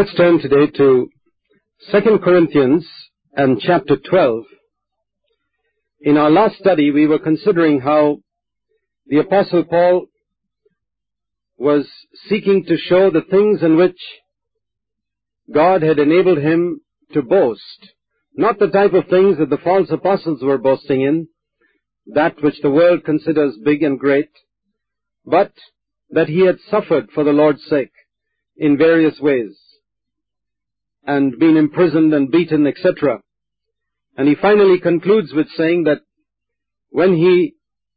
Let's turn today to 2 Corinthians and chapter 12. In our last study, we were considering how the Apostle Paul was seeking to show the things in which God had enabled him to boast. Not the type of things that the false apostles were boasting in, that which the world considers big and great, but that he had suffered for the Lord's sake in various ways and been imprisoned and beaten, etc. And he finally concludes with saying that when he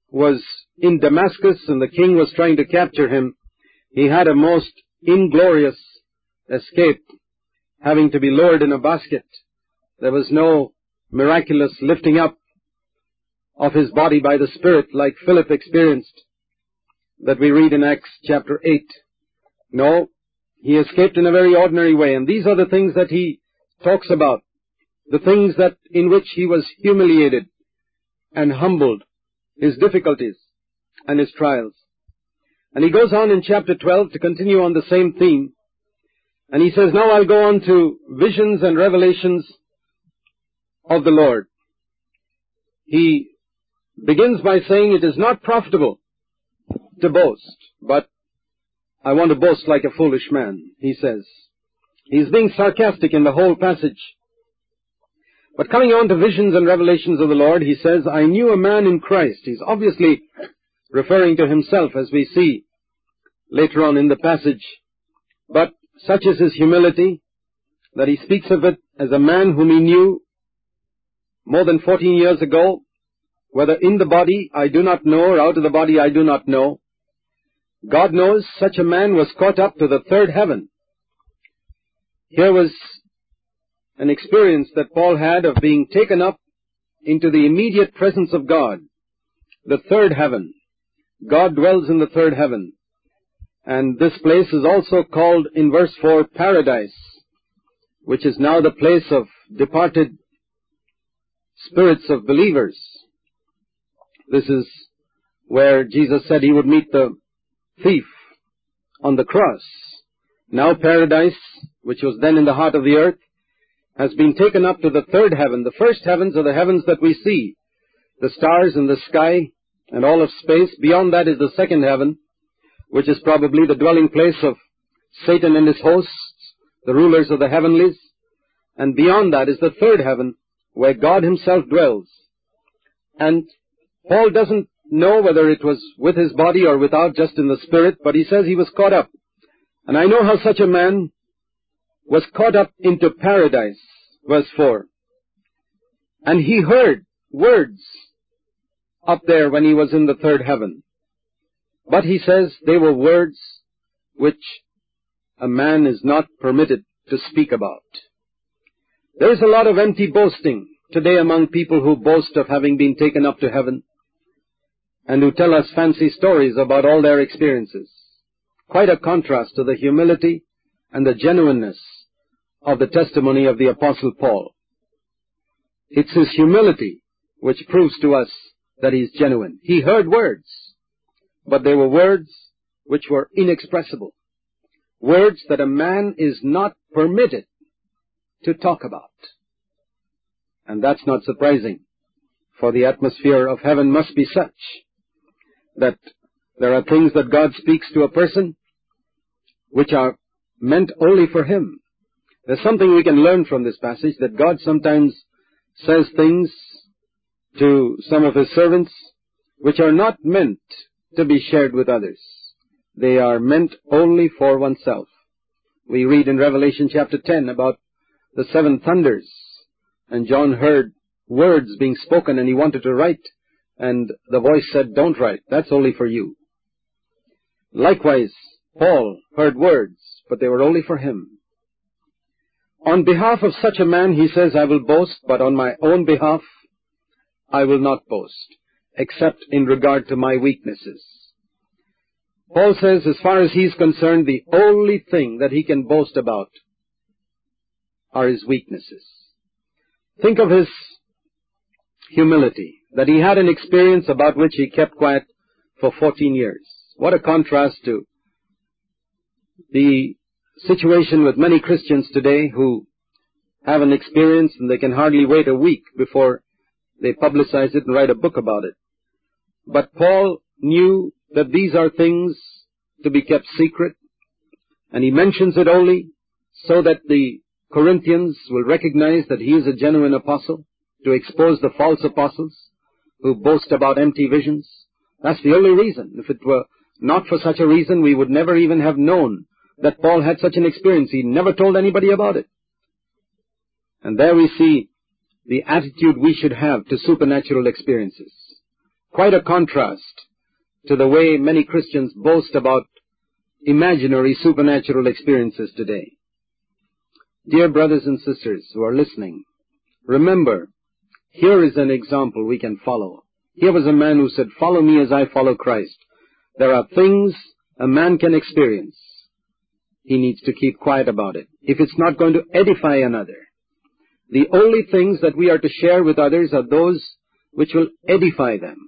was in Damascus and the king was trying to capture him, he had a most inglorious escape, having to be lowered in a basket. There was no miraculous lifting up of his body by the Spirit like Philip experienced that we read in Acts chapter 8. No, he escaped in a very ordinary way, and these are the things that he talks about. The things that, in which he was humiliated and humbled, his difficulties and his trials. And he goes on in chapter 12 to continue on the same theme, and he says, now I'll go on to visions and revelations of the Lord. He begins by saying it is not profitable to boast, but I want to boast like a foolish man, he says. He's being sarcastic in the whole passage. But coming on to visions and revelations of the Lord, he says, I knew a man in Christ. He's obviously referring to himself as we see later on in the passage. But such is his humility that he speaks of it as a man whom he knew more than 14 years ago, whether in the body I do not know or out of the body I do not know. God knows such a man was caught up to the third heaven. Here was an experience that Paul had of being taken up into the immediate presence of God, the third heaven. God dwells in the third heaven. And this place is also called in verse 4 paradise, which is now the place of departed spirits of believers. This is where Jesus said he would meet the thief on the cross. Now paradise, which was then in the heart of the earth, has been taken up to the third heaven. The first heavens are the heavens that we see, the stars and the sky and all of space. Beyond that is the second heaven, which is probably the dwelling place of Satan and his hosts, the rulers of the heavenlies. And beyond that is the third heaven, where God himself dwells. And Paul doesn't know whether it was with his body or without, just in the spirit, but he says he was caught up. And I know how such a man was caught up into paradise, verse 4. And he heard words up there when he was in the third heaven. But he says they were words which a man is not permitted to speak about. There is a lot of empty boasting today among people who boast of having been taken up to heaven and who tell us fancy stories about all their experiences. Quite a contrast to the humility and the genuineness of the testimony of the Apostle Paul. It's his humility which proves to us that he's genuine. He heard words, but they were words which were inexpressible. Words that a man is not permitted to talk about. And that's not surprising, for the atmosphere of heaven must be such that there are things that God speaks to a person which are meant only for him. There's something we can learn from this passage that God sometimes says things to some of his servants which are not meant to be shared with others. They are meant only for oneself. We read in Revelation chapter 10 about the seven thunders, and John heard words being spoken and he wanted to write and the voice said, Don't write, that's only for you. Likewise, Paul heard words, but they were only for him. On behalf of such a man, he says, I will boast, but on my own behalf, I will not boast, except in regard to my weaknesses. Paul says, as far as he's concerned, the only thing that he can boast about are his weaknesses. Think of his humility that he had an experience about which he kept quiet for 14 years. What a contrast to the situation with many Christians today who have an experience and they can hardly wait a week before they publicize it and write a book about it. But Paul knew that these are things to be kept secret, and he mentions it only so that the Corinthians will recognize that he is a genuine apostle, to expose the false apostles who boast about empty visions. That's the only reason. If it were not for such a reason, we would never even have known that Paul had such an experience. He never told anybody about it. And there we see the attitude we should have to supernatural experiences. Quite a contrast to the way many Christians boast about imaginary supernatural experiences today. Dear brothers and sisters who are listening, remember, here is an example we can follow. Here was a man who said, follow me as I follow Christ. There are things a man can experience. He needs to keep quiet about it. If it's not going to edify another, the only things that we are to share with others are those which will edify them.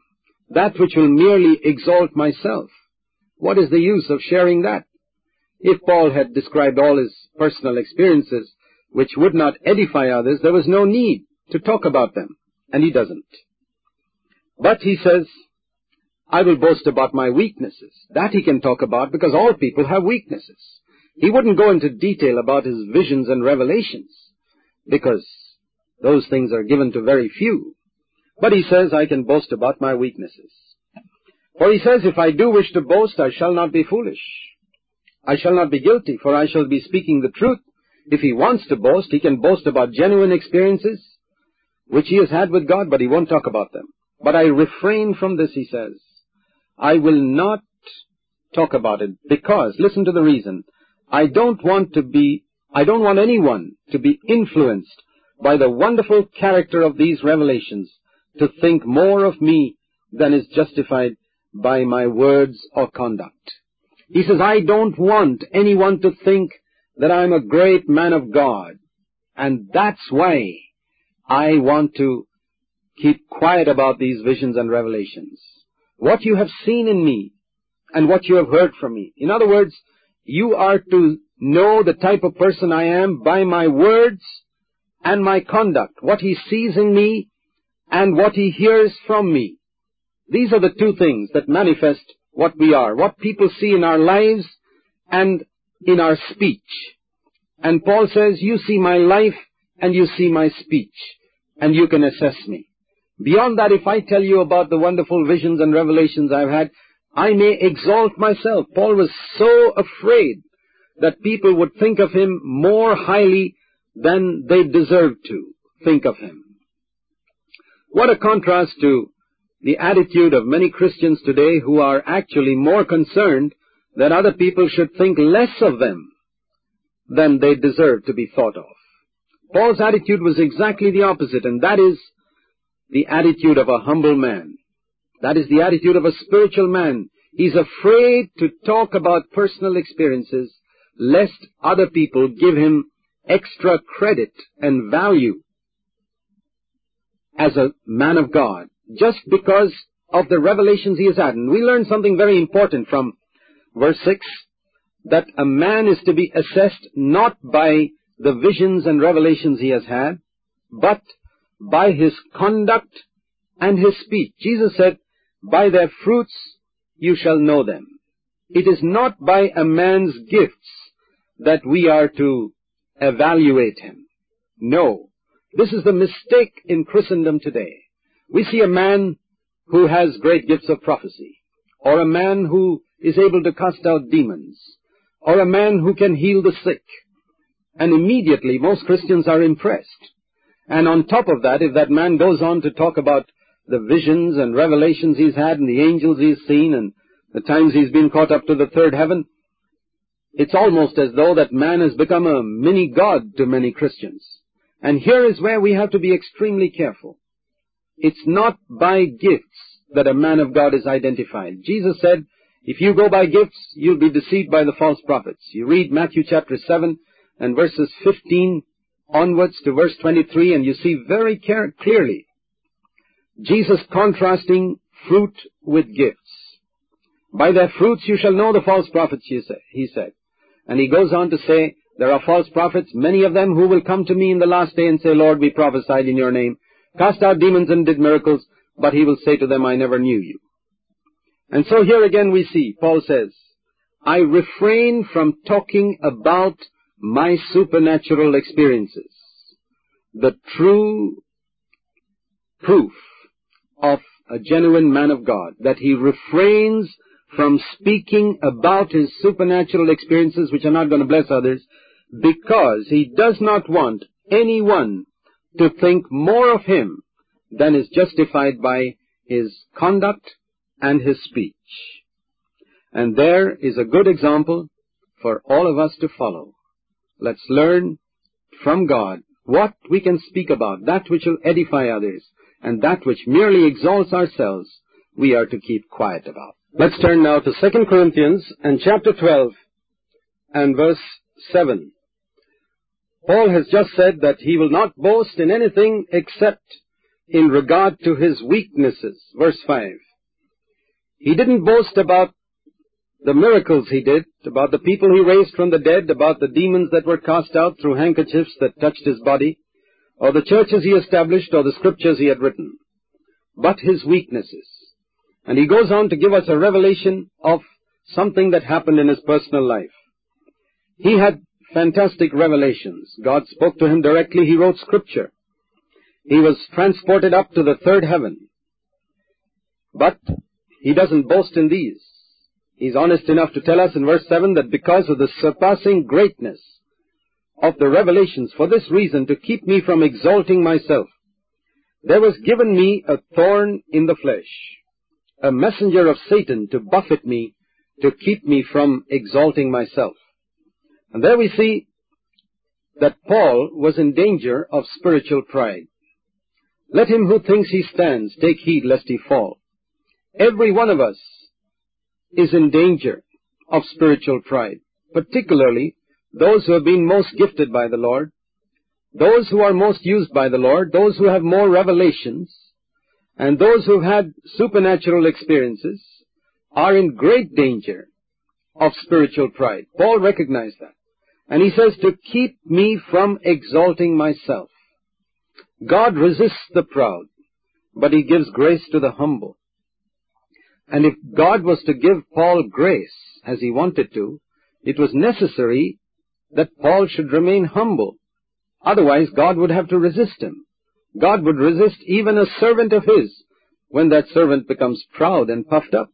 That which will merely exalt myself. What is the use of sharing that? If Paul had described all his personal experiences which would not edify others, there was no need to talk about them. And he doesn't. But he says, I will boast about my weaknesses. That he can talk about because all people have weaknesses. He wouldn't go into detail about his visions and revelations because those things are given to very few. But he says, I can boast about my weaknesses. For he says, if I do wish to boast, I shall not be foolish. I shall not be guilty, for I shall be speaking the truth. If he wants to boast, he can boast about genuine experiences which he has had with God, but he won't talk about them. But I refrain from this, he says. I will not talk about it because, listen to the reason, I don't want to be, I don't want anyone to be influenced by the wonderful character of these revelations to think more of me than is justified by my words or conduct. He says, I don't want anyone to think that I'm a great man of God. And that's why I want to keep quiet about these visions and revelations. What you have seen in me and what you have heard from me. In other words, you are to know the type of person I am by my words and my conduct, what he sees in me and what he hears from me. These are the two things that manifest what we are, what people see in our lives and in our speech. And Paul says, you see my life and you see my speech, and you can assess me. Beyond that, if I tell you about the wonderful visions and revelations I've had, I may exalt myself. Paul was so afraid that people would think of him more highly than they deserved to think of him. What a contrast to the attitude of many Christians today who are actually more concerned that other people should think less of them than they deserve to be thought of. Paul's attitude was exactly the opposite, and that is the attitude of a humble man. That is the attitude of a spiritual man. He's afraid to talk about personal experiences lest other people give him extra credit and value as a man of God just because of the revelations he has had. And we learn something very important from verse 6 that a man is to be assessed not by the visions and revelations he has had, but by his conduct and his speech. Jesus said, By their fruits you shall know them. It is not by a man's gifts that we are to evaluate him. No. This is the mistake in Christendom today. We see a man who has great gifts of prophecy, or a man who is able to cast out demons, or a man who can heal the sick, and immediately most Christians are impressed. And on top of that, if that man goes on to talk about the visions and revelations he's had and the angels he's seen and the times he's been caught up to the third heaven, it's almost as though that man has become a mini God to many Christians. And here is where we have to be extremely careful. It's not by gifts that a man of God is identified. Jesus said, if you go by gifts, you'll be deceived by the false prophets. You read Matthew chapter 7 and verses 15 onwards to verse 23 and you see very clearly Jesus contrasting fruit with gifts. By their fruits you shall know the false prophets, he said. And he goes on to say, there are false prophets, many of them who will come to me in the last day and say, Lord, we prophesied in your name, cast out demons and did miracles, but he will say to them, I never knew you. And so here again we see, Paul says, I refrain from talking about my supernatural experiences. The true proof of a genuine man of God, that he refrains from speaking about his supernatural experiences which are not going to bless others because he does not want anyone to think more of him than is justified by his conduct and his speech. And there is a good example for all of us to follow. Let's learn from God what we can speak about, that which will edify others, and that which merely exalts ourselves, we are to keep quiet about. Let's turn now to 2 Corinthians and chapter 12 and verse 7. Paul has just said that he will not boast in anything except in regard to his weaknesses. Verse 5. He didn't boast about the miracles he did, about the people he raised from the dead, about the demons that were cast out through handkerchiefs that touched his body, or the churches he established, or the scriptures he had written, but his weaknesses. And he goes on to give us a revelation of something that happened in his personal life. He had fantastic revelations. God spoke to him directly. He wrote scripture. He was transported up to the third heaven. But he doesn't boast in these. He's honest enough to tell us in verse 7 that because of the surpassing greatness of the revelations, for this reason, to keep me from exalting myself, there was given me a thorn in the flesh, a messenger of Satan to buffet me, to keep me from exalting myself. And there we see that Paul was in danger of spiritual pride. Let him who thinks he stands take heed lest he fall. Every one of us is in danger of spiritual pride, particularly those who have been most gifted by the Lord, those who are most used by the Lord, those who have more revelations, and those who have had supernatural experiences are in great danger of spiritual pride. Paul recognized that. And he says, to keep me from exalting myself. God resists the proud, but he gives grace to the humble. And if God was to give Paul grace, as he wanted to, it was necessary that Paul should remain humble. Otherwise, God would have to resist him. God would resist even a servant of his when that servant becomes proud and puffed up.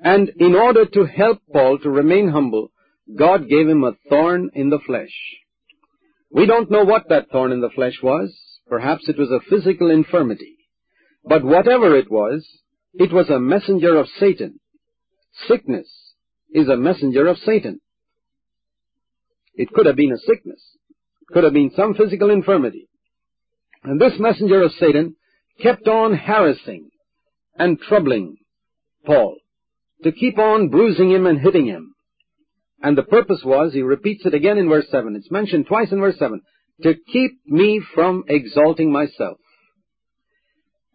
And in order to help Paul to remain humble, God gave him a thorn in the flesh. We don't know what that thorn in the flesh was. Perhaps it was a physical infirmity. But whatever it was, it was a messenger of Satan. Sickness is a messenger of Satan. It could have been a sickness. Could have been some physical infirmity. And this messenger of Satan kept on harassing and troubling Paul to keep on bruising him and hitting him. And the purpose was, he repeats it again in verse 7, it's mentioned twice in verse 7, to keep me from exalting myself.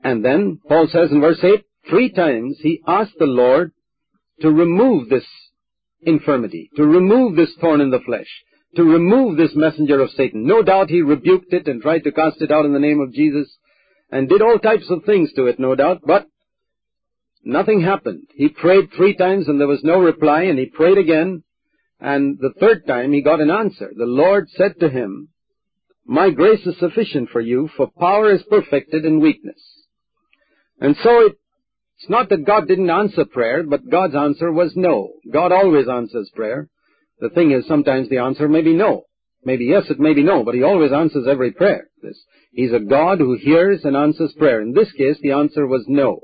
And then Paul says in verse 8, three times he asked the Lord to remove this infirmity, to remove this thorn in the flesh, to remove this messenger of Satan. No doubt he rebuked it and tried to cast it out in the name of Jesus and did all types of things to it, no doubt, but nothing happened. He prayed three times and there was no reply and he prayed again and the third time he got an answer. The Lord said to him, My grace is sufficient for you, for power is perfected in weakness. And so it, it's not that God didn't answer prayer, but God's answer was no. God always answers prayer. The thing is, sometimes the answer may be no. Maybe yes, it may be no, but He always answers every prayer. This, he's a God who hears and answers prayer. In this case, the answer was no.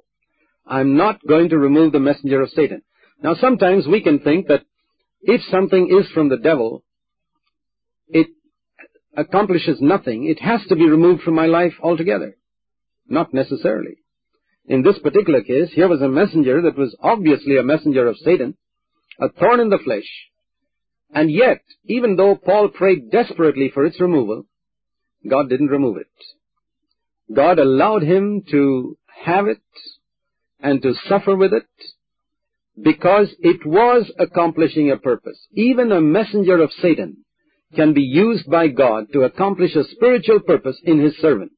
I'm not going to remove the messenger of Satan. Now sometimes we can think that if something is from the devil, it accomplishes nothing. It has to be removed from my life altogether. Not necessarily. In this particular case, here was a messenger that was obviously a messenger of Satan, a thorn in the flesh, and yet, even though Paul prayed desperately for its removal, God didn't remove it. God allowed him to have it and to suffer with it because it was accomplishing a purpose. Even a messenger of Satan can be used by God to accomplish a spiritual purpose in his servant,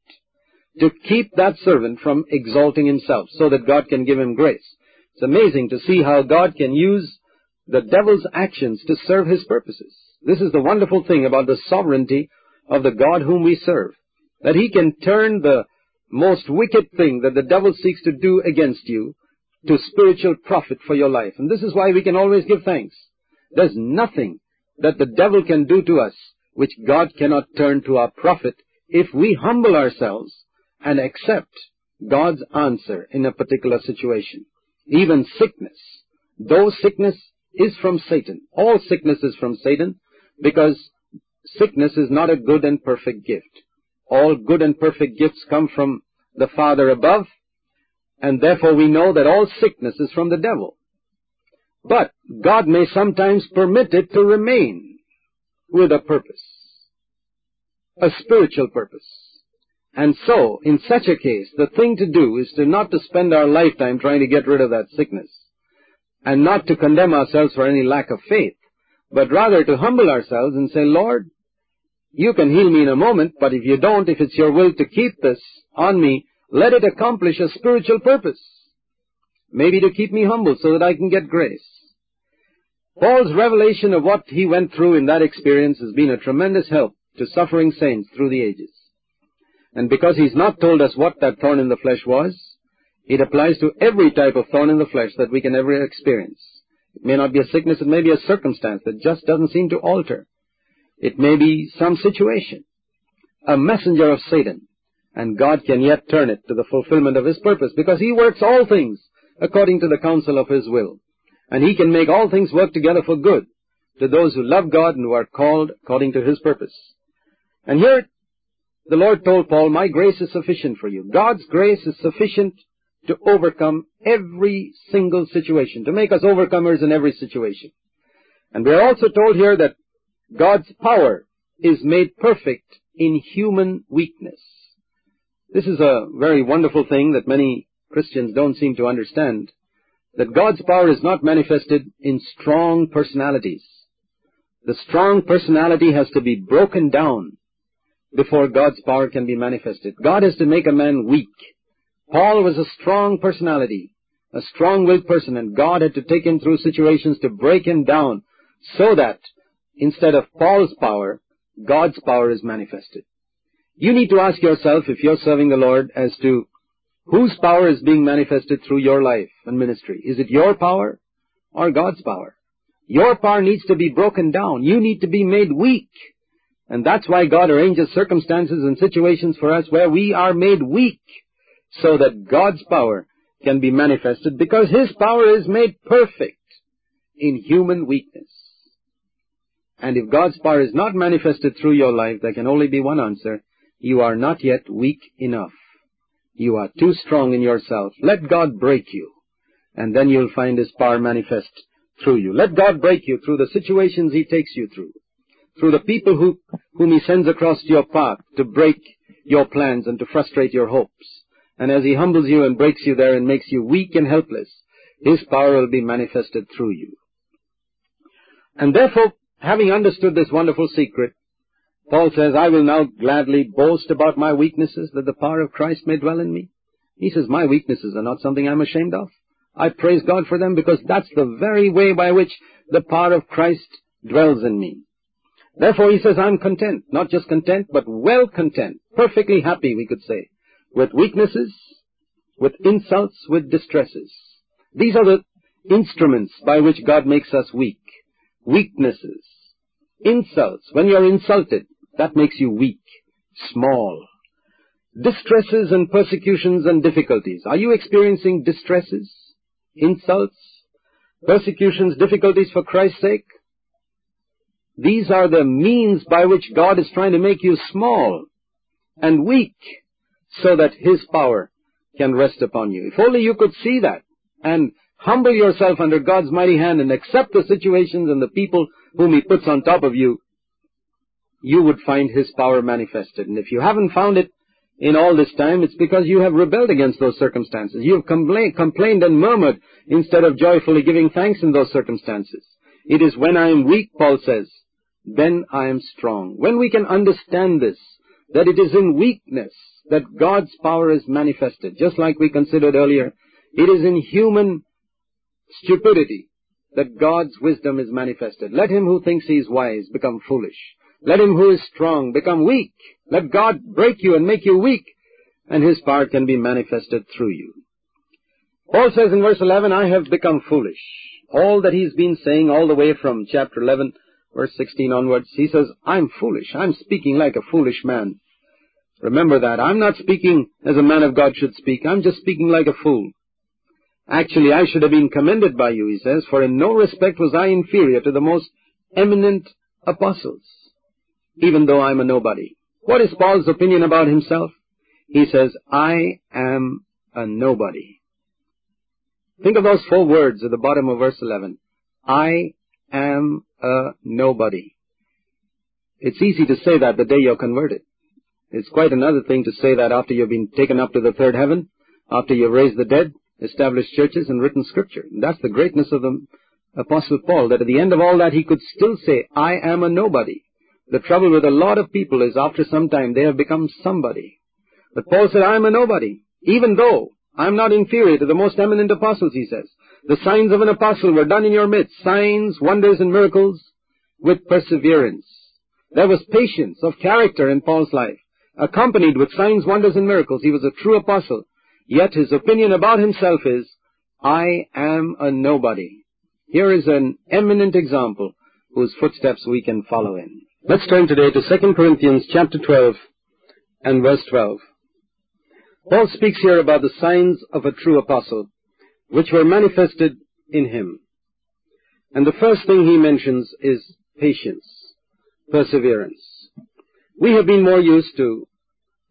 to keep that servant from exalting himself so that God can give him grace. It's amazing to see how God can use the devil's actions to serve his purposes. This is the wonderful thing about the sovereignty of the God whom we serve, that he can turn the most wicked thing that the devil seeks to do against you to spiritual profit for your life. And this is why we can always give thanks. There's nothing that the devil can do to us which God cannot turn to our profit if we humble ourselves and accept God's answer in a particular situation. Even sickness, though sickness is from Satan, all sickness is from Satan because sickness is not a good and perfect gift. All good and perfect gifts come from the Father above, and therefore we know that all sickness is from the devil. But God may sometimes permit it to remain with a purpose, a spiritual purpose. And so, in such a case, the thing to do is to not to spend our lifetime trying to get rid of that sickness, and not to condemn ourselves for any lack of faith, but rather to humble ourselves and say, Lord, you can heal me in a moment, but if you don't, if it's your will to keep this on me, let it accomplish a spiritual purpose. Maybe to keep me humble so that I can get grace. Paul's revelation of what he went through in that experience has been a tremendous help to suffering saints through the ages. And because he's not told us what that thorn in the flesh was, it applies to every type of thorn in the flesh that we can ever experience. It may not be a sickness, it may be a circumstance that just doesn't seem to alter. It may be some situation, a messenger of Satan, and God can yet turn it to the fulfillment of His purpose, because He works all things according to the counsel of His will. And He can make all things work together for good to those who love God and who are called according to His purpose. And here, the Lord told Paul, my grace is sufficient for you. God's grace is sufficient to overcome every single situation, to make us overcomers in every situation. And we are also told here that God's power is made perfect in human weakness. This is a very wonderful thing that many Christians don't seem to understand. That God's power is not manifested in strong personalities. The strong personality has to be broken down before God's power can be manifested. God has to make a man weak. Paul was a strong personality, a strong-willed person, and God had to take him through situations to break him down so that instead of Paul's power, God's power is manifested. You need to ask yourself, if you're serving the Lord, as to whose power is being manifested through your life and ministry. Is it your power or God's power? Your power needs to be broken down. You need to be made weak. And that's why God arranges circumstances and situations for us where we are made weak so that God's power can be manifested because His power is made perfect in human weakness. And if God's power is not manifested through your life, there can only be one answer. You are not yet weak enough. You are too strong in yourself. Let God break you, and then you'll find His power manifest through you. Let God break you through the situations He takes you through, through the people who, whom He sends across your path to break your plans and to frustrate your hopes. And as He humbles you and breaks you there and makes you weak and helpless, His power will be manifested through you. And therefore, having understood this wonderful secret, Paul says, I will now gladly boast about my weaknesses that the power of Christ may dwell in me. He says, my weaknesses are not something I'm ashamed of. I praise God for them because that's the very way by which the power of Christ dwells in me. Therefore, he says, I'm content. Not just content, but well content. Perfectly happy, we could say. With weaknesses, with insults, with distresses. These are the instruments by which God makes us weak weaknesses, insults. When you're insulted, that makes you weak, small. Distresses and persecutions and difficulties. Are you experiencing distresses, insults, persecutions, difficulties for Christ's sake? These are the means by which God is trying to make you small and weak so that His power can rest upon you. If only you could see that and humble yourself under God's mighty hand and accept the situations and the people whom He puts on top of you, you would find His power manifested. And if you haven't found it, in all this time, it's because you have rebelled against those circumstances. You have compla- complained and murmured instead of joyfully giving thanks in those circumstances. It is when I am weak, Paul says, then I am strong. When we can understand this, that it is in weakness that God's power is manifested, just like we considered earlier, it is in human stupidity that God's wisdom is manifested. Let him who thinks he is wise become foolish. Let him who is strong become weak. Let God break you and make you weak, and his power can be manifested through you. Paul says in verse 11, I have become foolish. All that he's been saying all the way from chapter 11, verse 16 onwards, he says, I'm foolish. I'm speaking like a foolish man. Remember that. I'm not speaking as a man of God should speak. I'm just speaking like a fool. Actually, I should have been commended by you, he says, for in no respect was I inferior to the most eminent apostles, even though I'm a nobody. What is Paul's opinion about himself? He says, I am a nobody. Think of those four words at the bottom of verse 11. I am a nobody. It's easy to say that the day you're converted. It's quite another thing to say that after you've been taken up to the third heaven, after you've raised the dead, established churches, and written scripture. And that's the greatness of the Apostle Paul, that at the end of all that he could still say, I am a nobody. The trouble with a lot of people is after some time they have become somebody. But Paul said, I am a nobody, even though I'm not inferior to the most eminent apostles, he says. The signs of an apostle were done in your midst, signs, wonders, and miracles with perseverance. There was patience of character in Paul's life, accompanied with signs, wonders, and miracles. He was a true apostle. Yet his opinion about himself is, I am a nobody. Here is an eminent example whose footsteps we can follow in. Let's turn today to 2 Corinthians chapter 12 and verse 12. Paul speaks here about the signs of a true apostle, which were manifested in him. And the first thing he mentions is patience, perseverance. We have been more used to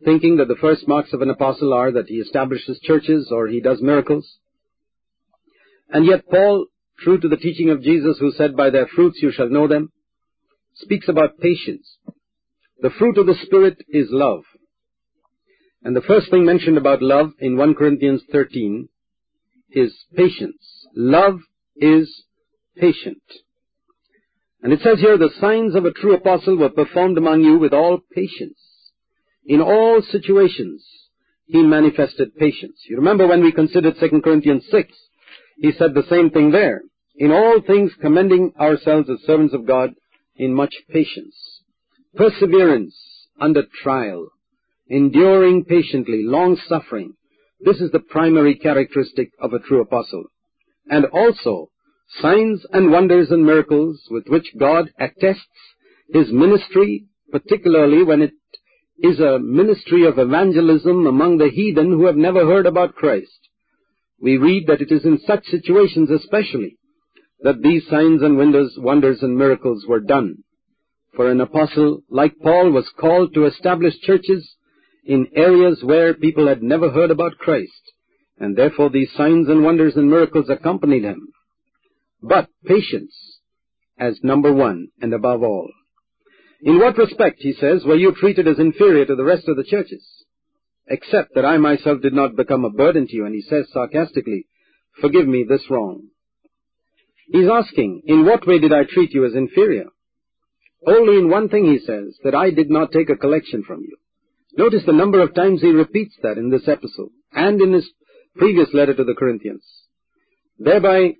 thinking that the first marks of an apostle are that he establishes churches or he does miracles. And yet Paul, true to the teaching of Jesus who said, by their fruits you shall know them, speaks about patience. The fruit of the Spirit is love. And the first thing mentioned about love in 1 Corinthians 13 is patience. Love is patient. And it says here, the signs of a true apostle were performed among you with all patience. In all situations, he manifested patience. You remember when we considered 2 Corinthians 6, he said the same thing there. In all things commending ourselves as servants of God in much patience, perseverance under trial, enduring patiently, long suffering. This is the primary characteristic of a true apostle. And also, signs and wonders and miracles with which God attests his ministry, particularly when it is a ministry of evangelism among the heathen who have never heard about Christ. We read that it is in such situations especially that these signs and wonders, wonders and miracles were done. For an apostle like Paul was called to establish churches in areas where people had never heard about Christ, and therefore these signs and wonders and miracles accompanied him. But patience as number one and above all. In what respect, he says, were you treated as inferior to the rest of the churches? Except that I myself did not become a burden to you. And he says sarcastically, forgive me this wrong. He's asking, in what way did I treat you as inferior? Only in one thing, he says, that I did not take a collection from you. Notice the number of times he repeats that in this epistle and in his previous letter to the Corinthians, thereby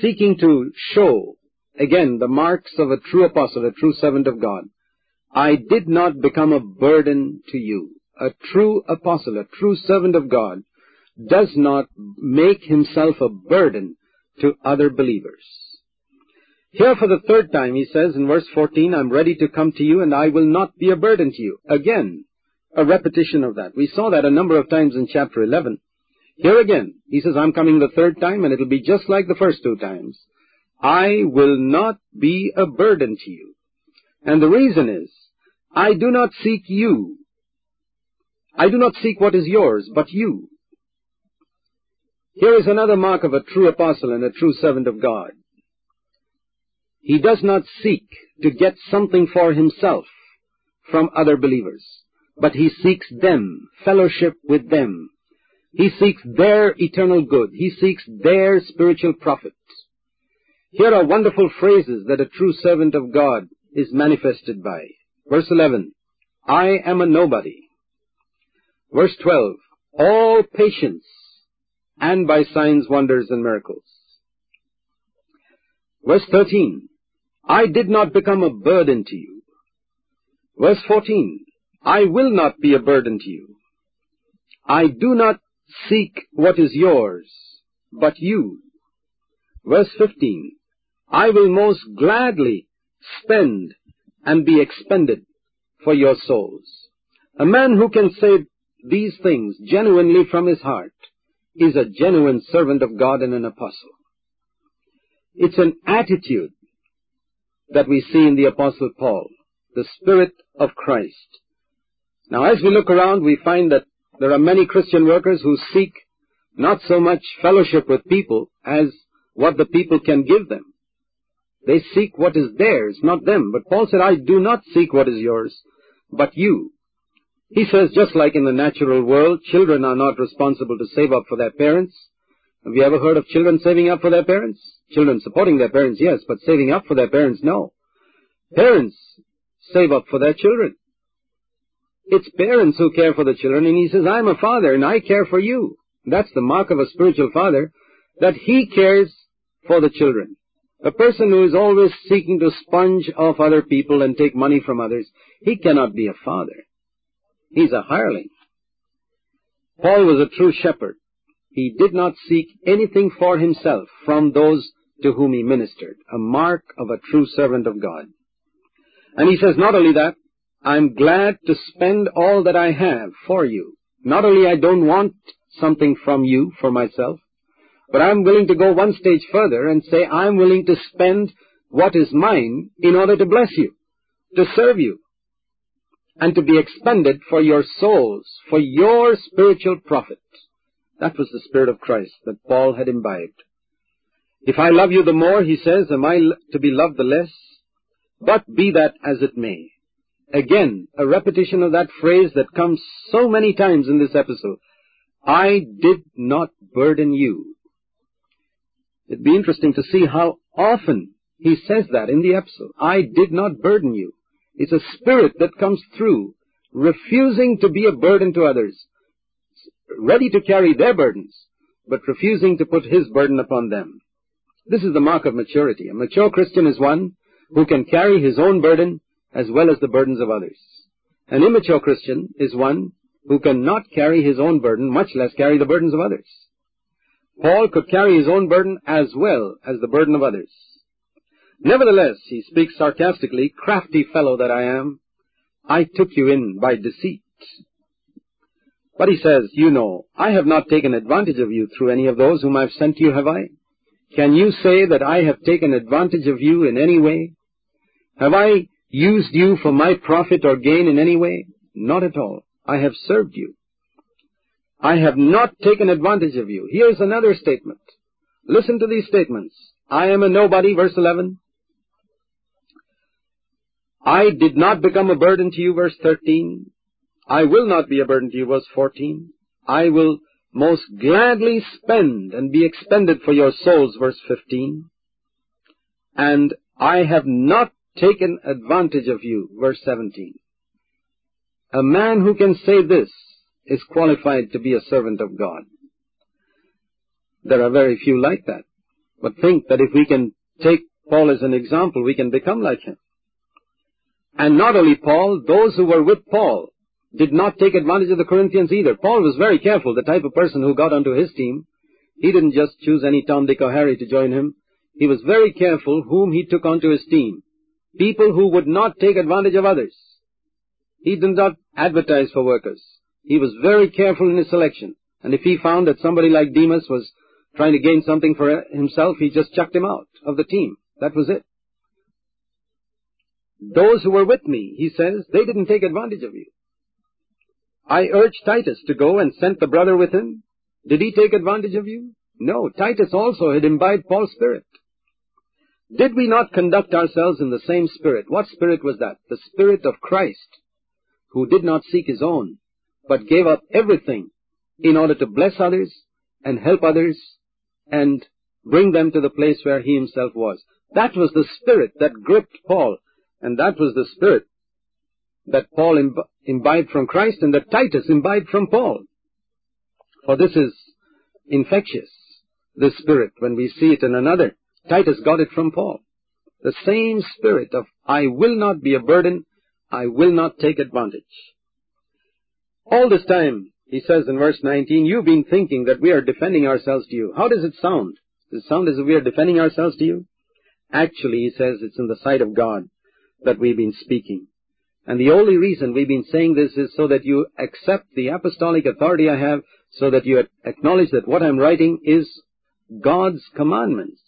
seeking to show Again, the marks of a true apostle, a true servant of God. I did not become a burden to you. A true apostle, a true servant of God, does not make himself a burden to other believers. Here for the third time he says in verse 14, I'm ready to come to you and I will not be a burden to you. Again, a repetition of that. We saw that a number of times in chapter 11. Here again, he says, I'm coming the third time and it'll be just like the first two times. I will not be a burden to you. And the reason is, I do not seek you. I do not seek what is yours, but you. Here is another mark of a true apostle and a true servant of God. He does not seek to get something for himself from other believers, but he seeks them, fellowship with them. He seeks their eternal good. He seeks their spiritual profit. Here are wonderful phrases that a true servant of God is manifested by. Verse 11, I am a nobody. Verse 12, all patience and by signs, wonders, and miracles. Verse 13, I did not become a burden to you. Verse 14, I will not be a burden to you. I do not seek what is yours, but you. Verse 15, I will most gladly spend and be expended for your souls. A man who can say these things genuinely from his heart is a genuine servant of God and an apostle. It's an attitude that we see in the apostle Paul, the spirit of Christ. Now as we look around, we find that there are many Christian workers who seek not so much fellowship with people as what the people can give them. They seek what is theirs, not them. But Paul said, I do not seek what is yours, but you. He says, just like in the natural world, children are not responsible to save up for their parents. Have you ever heard of children saving up for their parents? Children supporting their parents, yes, but saving up for their parents, no. Parents save up for their children. It's parents who care for the children, and he says, I'm a father, and I care for you. That's the mark of a spiritual father, that he cares for the children. A person who is always seeking to sponge off other people and take money from others, he cannot be a father. He's a hireling. Paul was a true shepherd. He did not seek anything for himself from those to whom he ministered, a mark of a true servant of God. And he says not only that, I'm glad to spend all that I have for you. Not only I don't want something from you for myself, but I'm willing to go one stage further and say I'm willing to spend what is mine in order to bless you, to serve you, and to be expended for your souls, for your spiritual profit. That was the Spirit of Christ that Paul had imbibed. If I love you the more, he says, am I to be loved the less? But be that as it may. Again, a repetition of that phrase that comes so many times in this episode. I did not burden you. It'd be interesting to see how often he says that in the episode. I did not burden you. It's a spirit that comes through, refusing to be a burden to others, ready to carry their burdens, but refusing to put his burden upon them. This is the mark of maturity. A mature Christian is one who can carry his own burden as well as the burdens of others. An immature Christian is one who cannot carry his own burden, much less carry the burdens of others. Paul could carry his own burden as well as the burden of others. Nevertheless, he speaks sarcastically, crafty fellow that I am, I took you in by deceit. But he says, you know, I have not taken advantage of you through any of those whom I've sent to you, have I? Can you say that I have taken advantage of you in any way? Have I used you for my profit or gain in any way? Not at all. I have served you. I have not taken advantage of you. Here's another statement. Listen to these statements. I am a nobody, verse 11. I did not become a burden to you, verse 13. I will not be a burden to you, verse 14. I will most gladly spend and be expended for your souls, verse 15. And I have not taken advantage of you, verse 17. A man who can say this is qualified to be a servant of God. There are very few like that. But think that if we can take Paul as an example, we can become like him. And not only Paul, those who were with Paul did not take advantage of the Corinthians either. Paul was very careful, the type of person who got onto his team. He didn't just choose any Tom, Dick, or Harry to join him. He was very careful whom he took onto his team. People who would not take advantage of others. He did not advertise for workers. He was very careful in his selection. And if he found that somebody like Demas was trying to gain something for himself, he just chucked him out of the team. That was it. Those who were with me, he says, they didn't take advantage of you. I urged Titus to go and sent the brother with him. Did he take advantage of you? No, Titus also had imbibed Paul's spirit. Did we not conduct ourselves in the same spirit? What spirit was that? The spirit of Christ. who did not seek his own, but gave up everything in order to bless others and help others and bring them to the place where he himself was. That was the spirit that gripped Paul, and that was the spirit that Paul imbibed from Christ and that Titus imbibed from Paul. For this is infectious, this spirit, when we see it in another. Titus got it from Paul. The same spirit of, I will not be a burden, I will not take advantage. All this time, he says in verse 19, you've been thinking that we are defending ourselves to you. How does it sound? Does it sound as if we are defending ourselves to you? Actually, he says it's in the sight of God that we've been speaking. And the only reason we've been saying this is so that you accept the apostolic authority I have, so that you acknowledge that what I'm writing is God's commandments.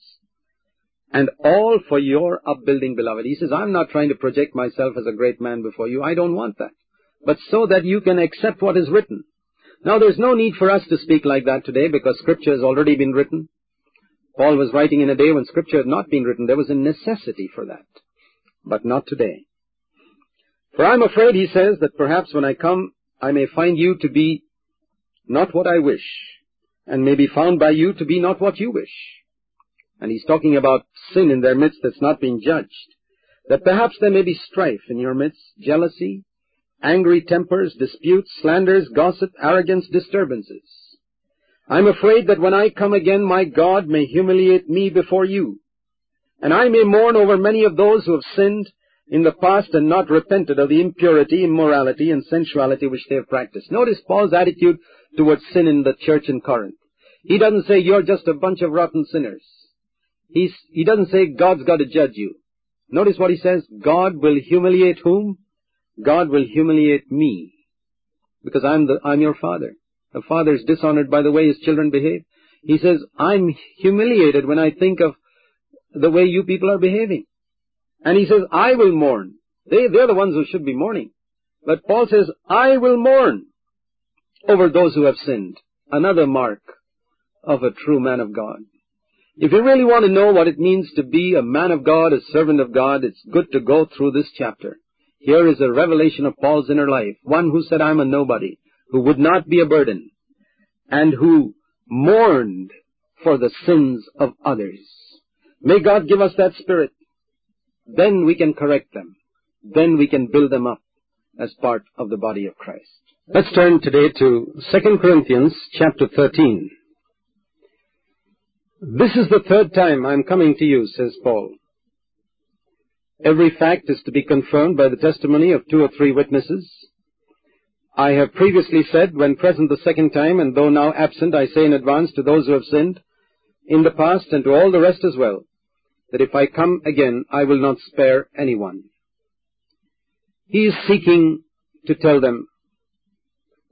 And all for your upbuilding, beloved. He says, I'm not trying to project myself as a great man before you. I don't want that. But so that you can accept what is written. Now there's no need for us to speak like that today because scripture has already been written. Paul was writing in a day when scripture had not been written. There was a necessity for that. But not today. For I'm afraid, he says, that perhaps when I come, I may find you to be not what I wish, and may be found by you to be not what you wish. And he's talking about sin in their midst that's not being judged. That perhaps there may be strife in your midst, jealousy, angry tempers, disputes, slanders, gossip, arrogance, disturbances. I'm afraid that when I come again, my God may humiliate me before you, and I may mourn over many of those who have sinned in the past and not repented of the impurity, immorality, and sensuality which they have practiced. Notice Paul's attitude towards sin in the church in Corinth. He doesn't say you're just a bunch of rotten sinners. He's, he doesn't say God's got to judge you. Notice what he says, God will humiliate whom? God will humiliate me. Because I'm the, I'm your father. A father is dishonored by the way his children behave. He says, I'm humiliated when I think of the way you people are behaving. And he says, I will mourn. They, they're the ones who should be mourning. But Paul says, I will mourn over those who have sinned. Another mark of a true man of God. If you really want to know what it means to be a man of God, a servant of God, it's good to go through this chapter. Here is a revelation of Paul's inner life. One who said, I'm a nobody, who would not be a burden, and who mourned for the sins of others. May God give us that spirit. Then we can correct them. Then we can build them up as part of the body of Christ. Let's turn today to 2 Corinthians chapter 13. This is the third time I'm coming to you, says Paul. Every fact is to be confirmed by the testimony of two or three witnesses. I have previously said, when present the second time, and though now absent, I say in advance to those who have sinned, in the past and to all the rest as well, that if I come again, I will not spare anyone. He is seeking to tell them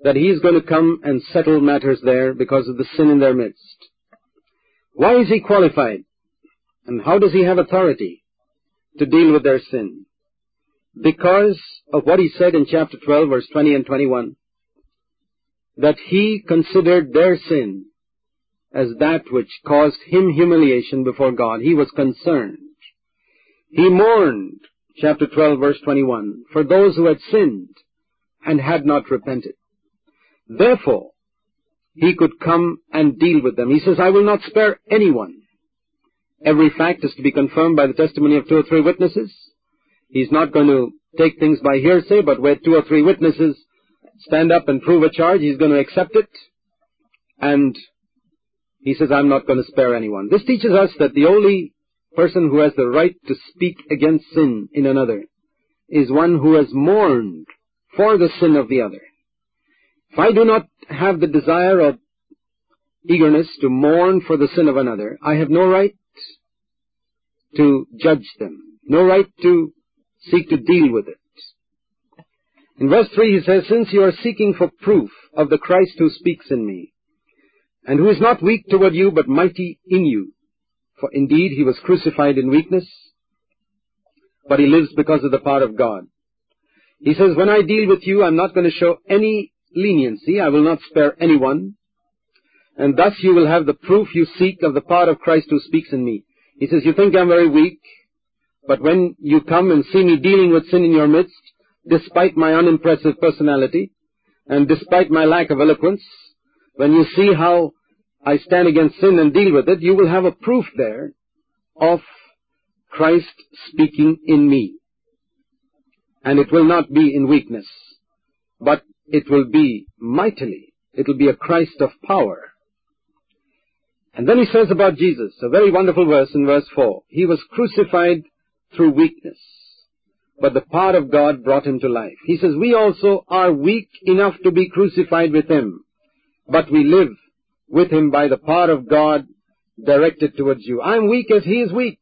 that he is going to come and settle matters there because of the sin in their midst. Why is he qualified? And how does he have authority to deal with their sin? Because of what he said in chapter 12, verse 20 and 21, that he considered their sin as that which caused him humiliation before God. He was concerned. He mourned, chapter 12, verse 21, for those who had sinned and had not repented. Therefore, he could come and deal with them. He says, I will not spare anyone. Every fact is to be confirmed by the testimony of two or three witnesses. He's not going to take things by hearsay, but where two or three witnesses stand up and prove a charge, he's going to accept it. And he says, I'm not going to spare anyone. This teaches us that the only person who has the right to speak against sin in another is one who has mourned for the sin of the other. If I do not have the desire or eagerness to mourn for the sin of another, I have no right to judge them, no right to seek to deal with it. In verse 3 he says, Since you are seeking for proof of the Christ who speaks in me, and who is not weak toward you, but mighty in you, for indeed he was crucified in weakness, but he lives because of the power of God. He says, when I deal with you, I'm not going to show any leniency. I will not spare anyone. And thus you will have the proof you seek of the power of Christ who speaks in me. He says, you think I'm very weak, but when you come and see me dealing with sin in your midst, despite my unimpressive personality and despite my lack of eloquence, when you see how I stand against sin and deal with it, you will have a proof there of Christ speaking in me. And it will not be in weakness, but it will be mightily. It will be a Christ of power. And then he says about Jesus, a very wonderful verse in verse 4. He was crucified through weakness, but the power of God brought him to life. He says, we also are weak enough to be crucified with him, but we live with him by the power of God directed towards you. I'm weak as he is weak,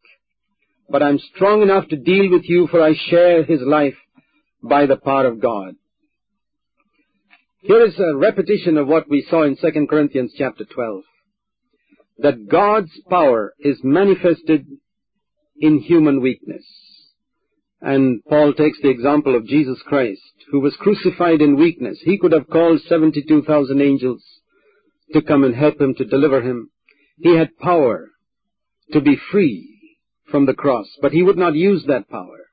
but I'm strong enough to deal with you for I share his life by the power of God. Here is a repetition of what we saw in 2 Corinthians chapter 12. That God's power is manifested in human weakness. And Paul takes the example of Jesus Christ, who was crucified in weakness. He could have called 72,000 angels to come and help him to deliver him. He had power to be free from the cross, but he would not use that power.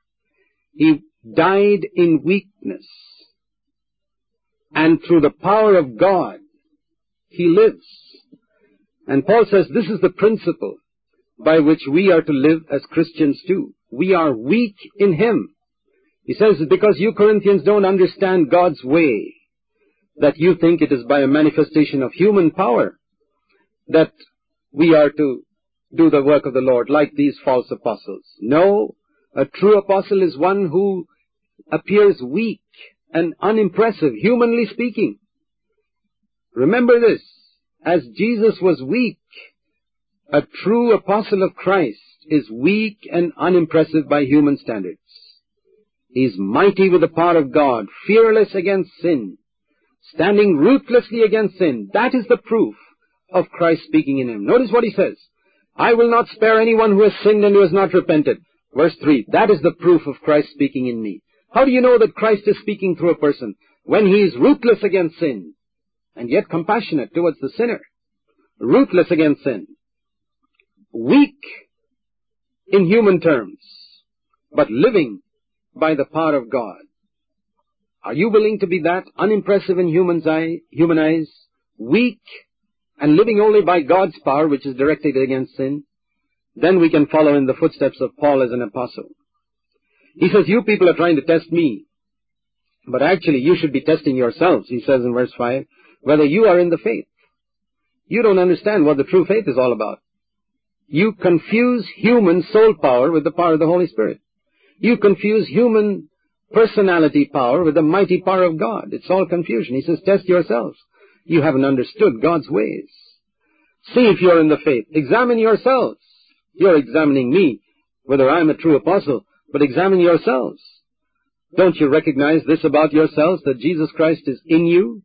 He died in weakness. And through the power of God, he lives. And Paul says this is the principle by which we are to live as Christians too. We are weak in him. He says because you Corinthians don't understand God's way, that you think it is by a manifestation of human power that we are to do the work of the Lord like these false apostles. No, a true apostle is one who appears weak and unimpressive, humanly speaking. Remember this, as Jesus was weak, a true apostle of Christ is weak and unimpressive by human standards. He is mighty with the power of God, fearless against sin, standing ruthlessly against sin. That is the proof of Christ speaking in him. Notice what he says. I will not spare anyone who has sinned and who has not repented. Verse 3. That is the proof of Christ speaking in me. How do you know that Christ is speaking through a person? When he is ruthless against sin, and yet compassionate towards the sinner. Ruthless against sin. Weak in human terms, but living by the power of God. Are you willing to be that unimpressive in human's eye, human eyes, weak, and living only by God's power, which is directed against sin? Then we can follow in the footsteps of Paul as an apostle. He says, you people are trying to test me. But actually, you should be testing yourselves, he says in verse 5, whether you are in the faith. You don't understand what the true faith is all about. You confuse human soul power with the power of the Holy Spirit. You confuse human personality power with the mighty power of God. It's all confusion. He says, test yourselves. You haven't understood God's ways. See if you're in the faith. Examine yourselves. You're examining me, whether I'm a true apostle, but examine yourselves. Don't you recognize this about yourselves, that Jesus Christ is in you?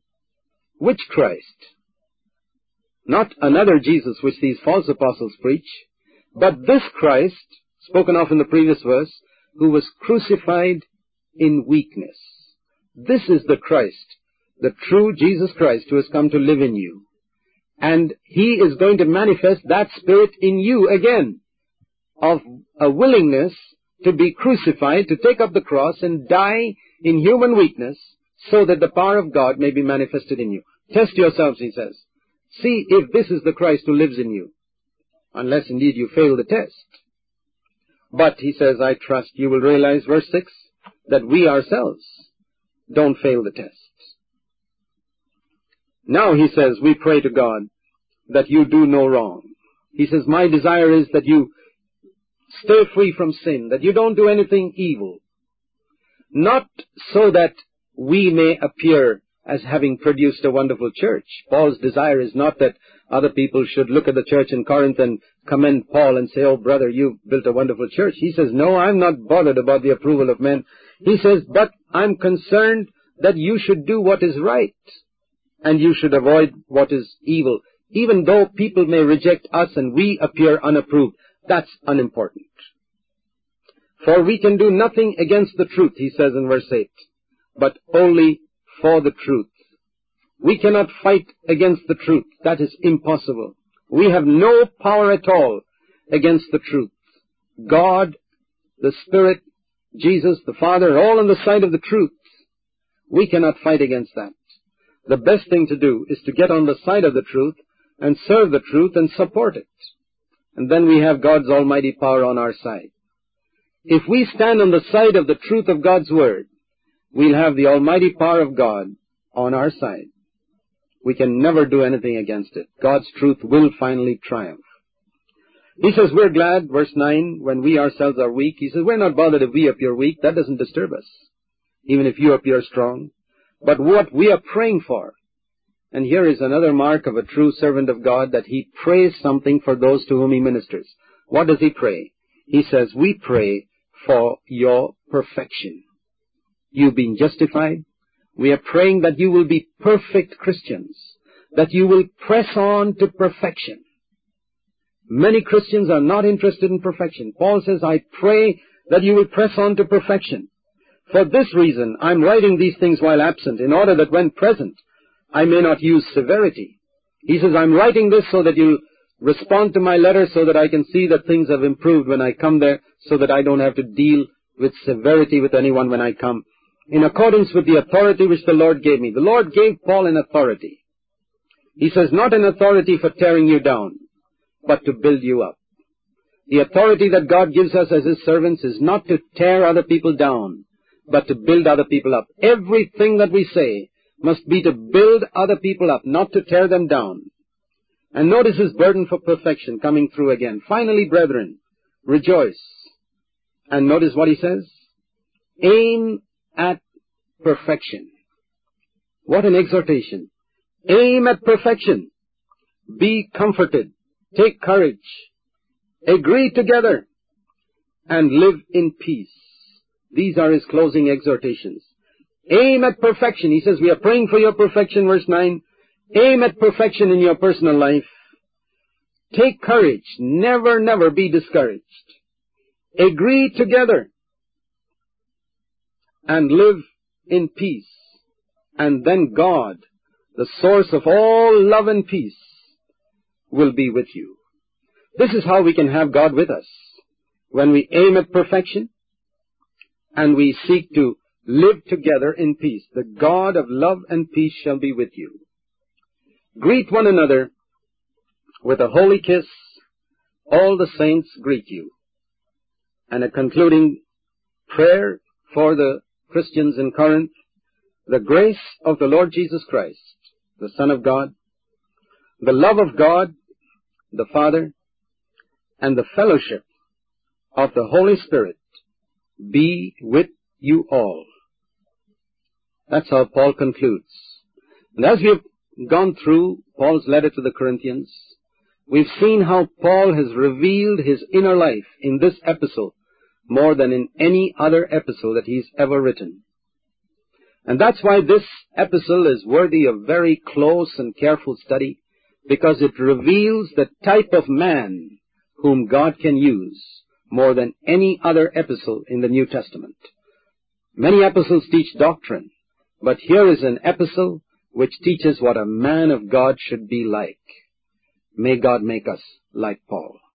Which Christ? Not another Jesus which these false apostles preach, but this Christ, spoken of in the previous verse, who was crucified in weakness. This is the Christ, the true Jesus Christ who has come to live in you. And He is going to manifest that Spirit in you again, of a willingness to be crucified, to take up the cross and die in human weakness, so that the power of God may be manifested in you. Test yourselves, he says. See if this is the Christ who lives in you, unless indeed you fail the test. But, he says, I trust you will realize, verse 6, that we ourselves don't fail the test. Now, he says, we pray to God that you do no wrong. He says, my desire is that you stay free from sin, that you don't do anything evil. Not so that we may appear as having produced a wonderful church. Paul's desire is not that other people should look at the church in Corinth and commend Paul and say, oh brother, you've built a wonderful church. He says, no, I'm not bothered about the approval of men. He says, but I'm concerned that you should do what is right and you should avoid what is evil. Even though people may reject us and we appear unapproved, that's unimportant. For we can do nothing against the truth, he says in verse 8, but only for the truth. We cannot fight against the truth. That is impossible. We have no power at all against the truth. God, the Spirit, Jesus, the Father, are all on the side of the truth. We cannot fight against that. The best thing to do is to get on the side of the truth and serve the truth and support it. And then we have God's almighty power on our side. If we stand on the side of the truth of God's Word, we'll have the almighty power of God on our side. We can never do anything against it. God's truth will finally triumph. He says, we're glad, verse 9, when we ourselves are weak. He says, we're not bothered if we appear weak. That doesn't disturb us. Even if you appear strong. But what we are praying for, and here is another mark of a true servant of God, that he prays something for those to whom he ministers. What does he pray? He says, we pray for your perfection. You've been justified. We are praying that you will be perfect Christians, that you will press on to perfection. Many Christians are not interested in perfection. Paul says, I pray that you will press on to perfection. For this reason, I'm writing these things while absent, in order that when present, I may not use severity. He says, I'm writing this so that you'll respond to my letter so that I can see that things have improved when I come there, so that I don't have to deal with severity with anyone when I come, in accordance with the authority which the Lord gave me. The Lord gave Paul an authority. He says, not an authority for tearing you down, but to build you up. The authority that God gives us as His servants is not to tear other people down, but to build other people up. Everything that we say must be to build other people up, not to tear them down. And notice his burden for perfection coming through again. Finally, brethren, rejoice. And notice what he says. Aim at perfection. What an exhortation. Aim at perfection. Be comforted. Take courage. Agree together. And live in peace. These are his closing exhortations. Aim at perfection. He says, we are praying for your perfection, verse 9. Aim at perfection in your personal life. Take courage. Never, never be discouraged. Agree together. And live in peace. And then God, the source of all love and peace, will be with you. This is how we can have God with us. When we aim at perfection, and we seek to live together in peace. The God of love and peace shall be with you. Greet one another with a holy kiss. All the saints greet you. And a concluding prayer for the Christians in Corinth. The grace of the Lord Jesus Christ, the Son of God, the love of God, the Father, and the fellowship of the Holy Spirit be with you all. That's how Paul concludes. And as we've gone through Paul's letter to the Corinthians, we've seen how Paul has revealed his inner life in this epistle more than in any other epistle that he's ever written. And that's why this epistle is worthy of very close and careful study, because it reveals the type of man whom God can use more than any other epistle in the New Testament. Many epistles teach doctrine, but here is an epistle which teaches what a man of God should be like. May God make us like Paul.